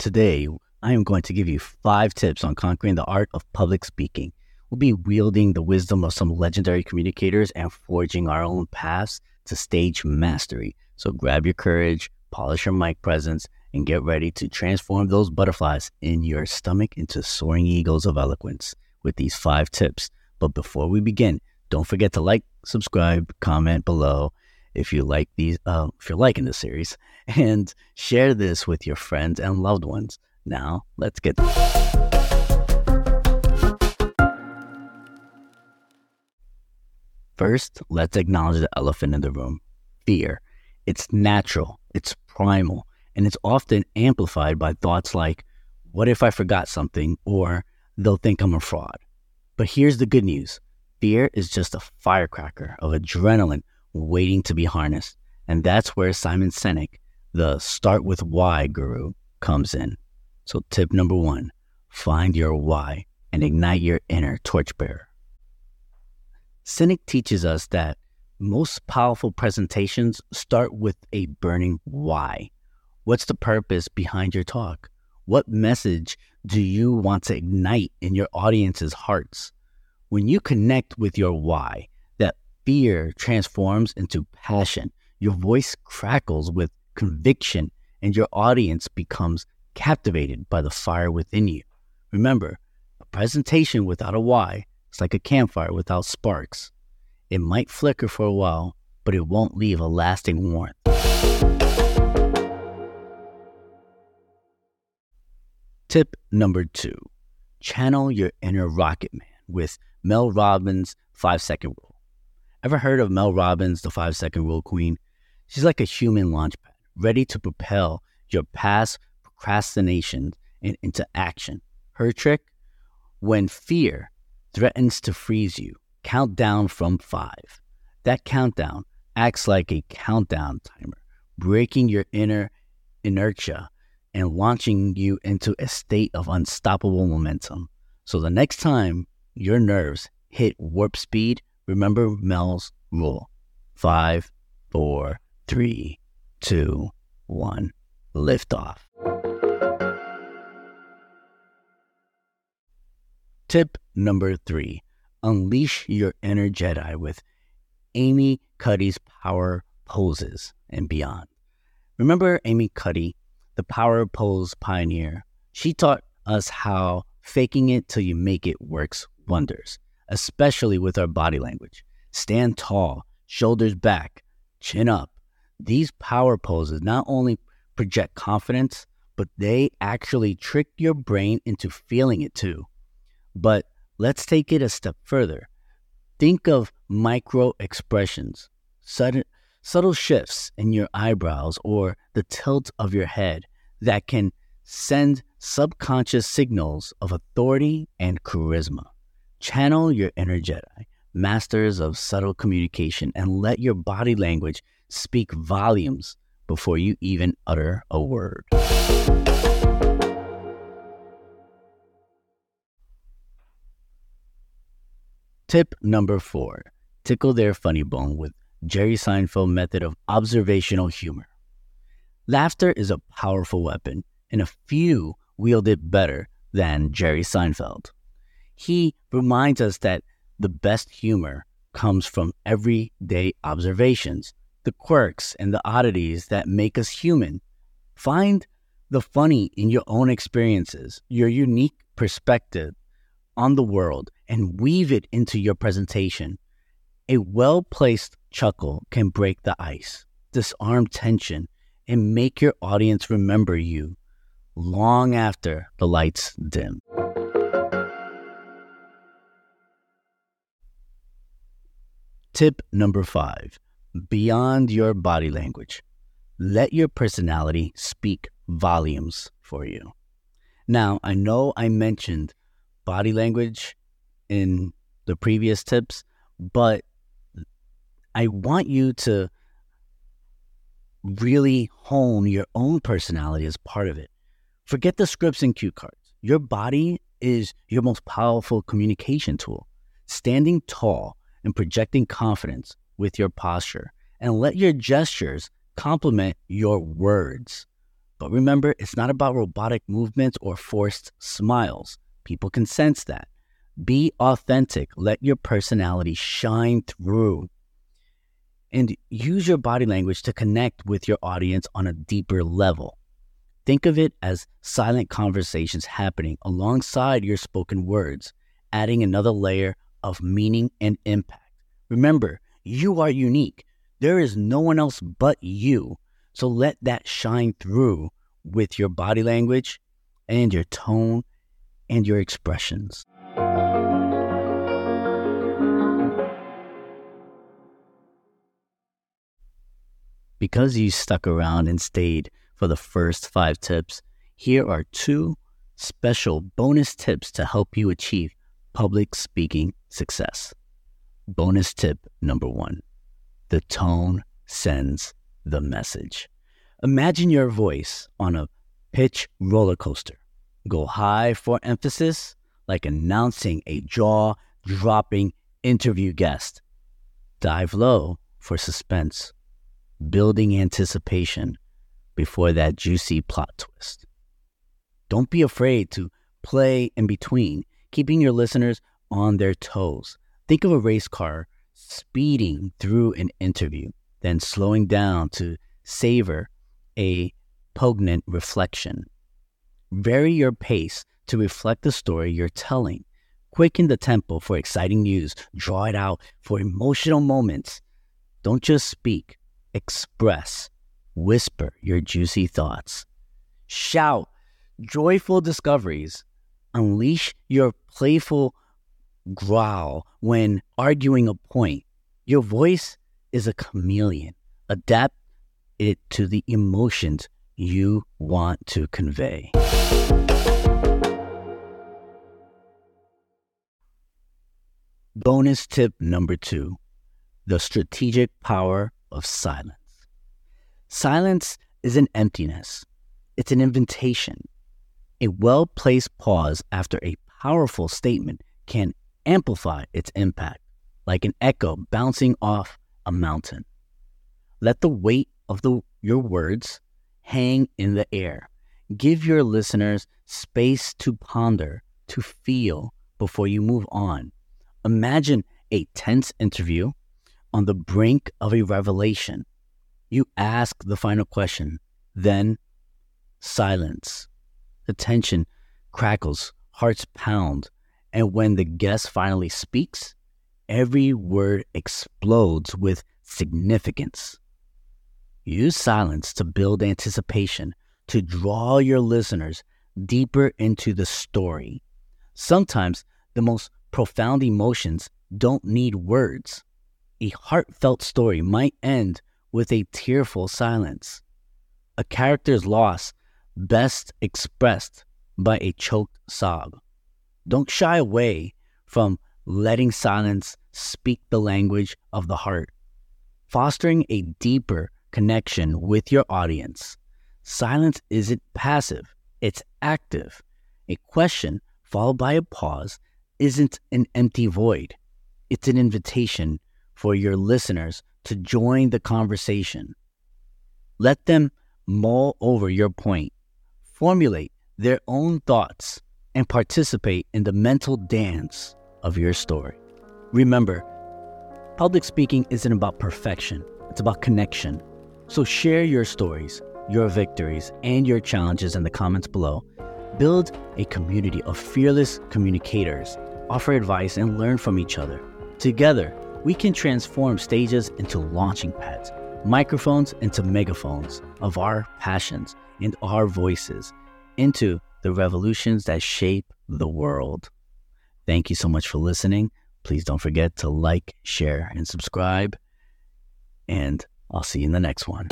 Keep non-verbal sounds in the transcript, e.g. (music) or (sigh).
Today, I am going to give you five tips on conquering the art of public speaking. We'll be wielding the wisdom of some legendary communicators and forging our own paths to stage mastery. So grab your courage, polish your mic presence, and get ready to transform those butterflies in your stomach into soaring eagles of eloquence with these five tips. But before we begin, don't forget to like, subscribe, comment below if you like these, uh, if you're liking this series, (laughs) and share this with your friends and loved ones. Now, let's get. First, let's acknowledge the elephant in the room fear. It's natural, it's primal, and it's often amplified by thoughts like, what if I forgot something? Or they'll think I'm a fraud. But here's the good news fear is just a firecracker of adrenaline waiting to be harnessed. And that's where Simon Sinek, the start with why guru, comes in. So, tip number one find your why and ignite your inner torchbearer. Sinek teaches us that most powerful presentations start with a burning why. What's the purpose behind your talk? What message do you want to ignite in your audience's hearts? When you connect with your why, fear transforms into passion. Your voice crackles with conviction, and your audience becomes captivated by the fire within you. Remember, a presentation without a why is like a campfire without sparks. It might flicker for a while, but it won't leave a lasting warmth. Tip number two channel your inner rocket man with Mel Robbins' five second rule. Ever heard of Mel Robbins, the five second rule queen? She's like a human launchpad, ready to propel your past procrastination into action. Her trick? When fear threatens to freeze you, count down from five. That countdown acts like a countdown timer, breaking your inner inertia and launching you into a state of unstoppable momentum. So the next time your nerves hit warp speed, remember Mel's rule five, four, three, two, one, lift off. Tip number three unleash your inner Jedi with Amy Cuddy's power poses and beyond. Remember Amy Cuddy, the power pose pioneer? She taught us how faking it till you make it works wonders, especially with our body language. Stand tall, shoulders back, chin up. These power poses not only project confidence, but they actually trick your brain into feeling it too. But let's take it a step further. Think of micro expressions, sudden, subtle shifts in your eyebrows or the tilt of your head that can send subconscious signals of authority and charisma. Channel your inner Jedi, masters of subtle communication, and let your body language speak volumes before you even utter a word. Tip number four tickle their funny bone with Jerry Seinfeld method of observational humor. Laughter is a powerful weapon, and a few wield it better than Jerry Seinfeld. He reminds us that the best humor comes from everyday observations, the quirks and the oddities that make us human. Find the funny in your own experiences, your unique perspective on the world, and weave it into your presentation. A well placed chuckle can break the ice, disarm tension, and make your audience remember you long after the lights dim. Tip number five beyond your body language. Let your personality speak volumes for you. Now, I know I mentioned body language in the previous tips, but I want you to really hone your own personality as part of it. Forget the scripts and cue cards. Your body is your most powerful communication tool. Standing tall and projecting confidence with your posture, and let your gestures complement your words. But remember, it's not about robotic movements or forced smiles. People can sense that. Be authentic. Let your personality shine through. And use your body language to connect with your audience on a deeper level. Think of it as silent conversations happening alongside your spoken words, adding another layer of meaning and impact. Remember, you are unique. There is no one else but you. So let that shine through with your body language and your tone and your expressions. Because you stuck around and stayed for the first five tips, here are two special bonus tips to help you achieve public speaking success. Bonus tip number one the tone sends the message. Imagine your voice on a pitch roller coaster. Go high for emphasis, like announcing a jaw dropping interview guest. Dive low for suspense, building anticipation before that juicy plot twist. Don't be afraid to play in between, keeping your listeners on their toes. Think of a race car speeding through an interview, then slowing down to savor a poignant reflection. Vary your pace to reflect the story you're telling. Quicken the tempo for exciting news. Draw it out for emotional moments. Don't just speak, express. Whisper your juicy thoughts. Shout joyful discoveries. Unleash your playful growl when arguing a point. Your voice is a chameleon. Adapt it to the emotions you want to convey. Bonus tip number two the strategic power of silence. Silence is an emptiness, it's an invitation. A well placed pause after a powerful statement can amplify its impact, like an echo bouncing off a mountain. Let the weight of the, your words hang in the air. Give your listeners space to ponder, to feel before you move on. Imagine a tense interview on the brink of a revelation. You ask the final question, then silence. The tension crackles, hearts pound, and when the guest finally speaks, every word explodes with significance. Use silence to build anticipation, to draw your listeners deeper into the story. Sometimes the most profound emotions don't need words. A heartfelt story might end with a tearful silence. A character's loss best expressed by a choked sob. Don't shy away from letting silence speak the language of the heart, fostering a deeper connection with your audience. Silence isn't passive, it's active. A question followed by a pause isn't an empty void, it's an invitation for your listeners to join the conversation. Let them mull over your point, formulate their own thoughts, and participate in the mental dance of your story. Remember, public speaking isn't about perfection, it's about connection. So share your stories, your victories, and your challenges in the comments below. Build a community of fearless communicators, offer advice, and learn from each other. Together, we can transform stages into launching pads, microphones into megaphones of our passions and our voices into the revolutions that shape the world. Thank you so much for listening. Please don't forget to like, share, and subscribe. And I'll see you in the next one.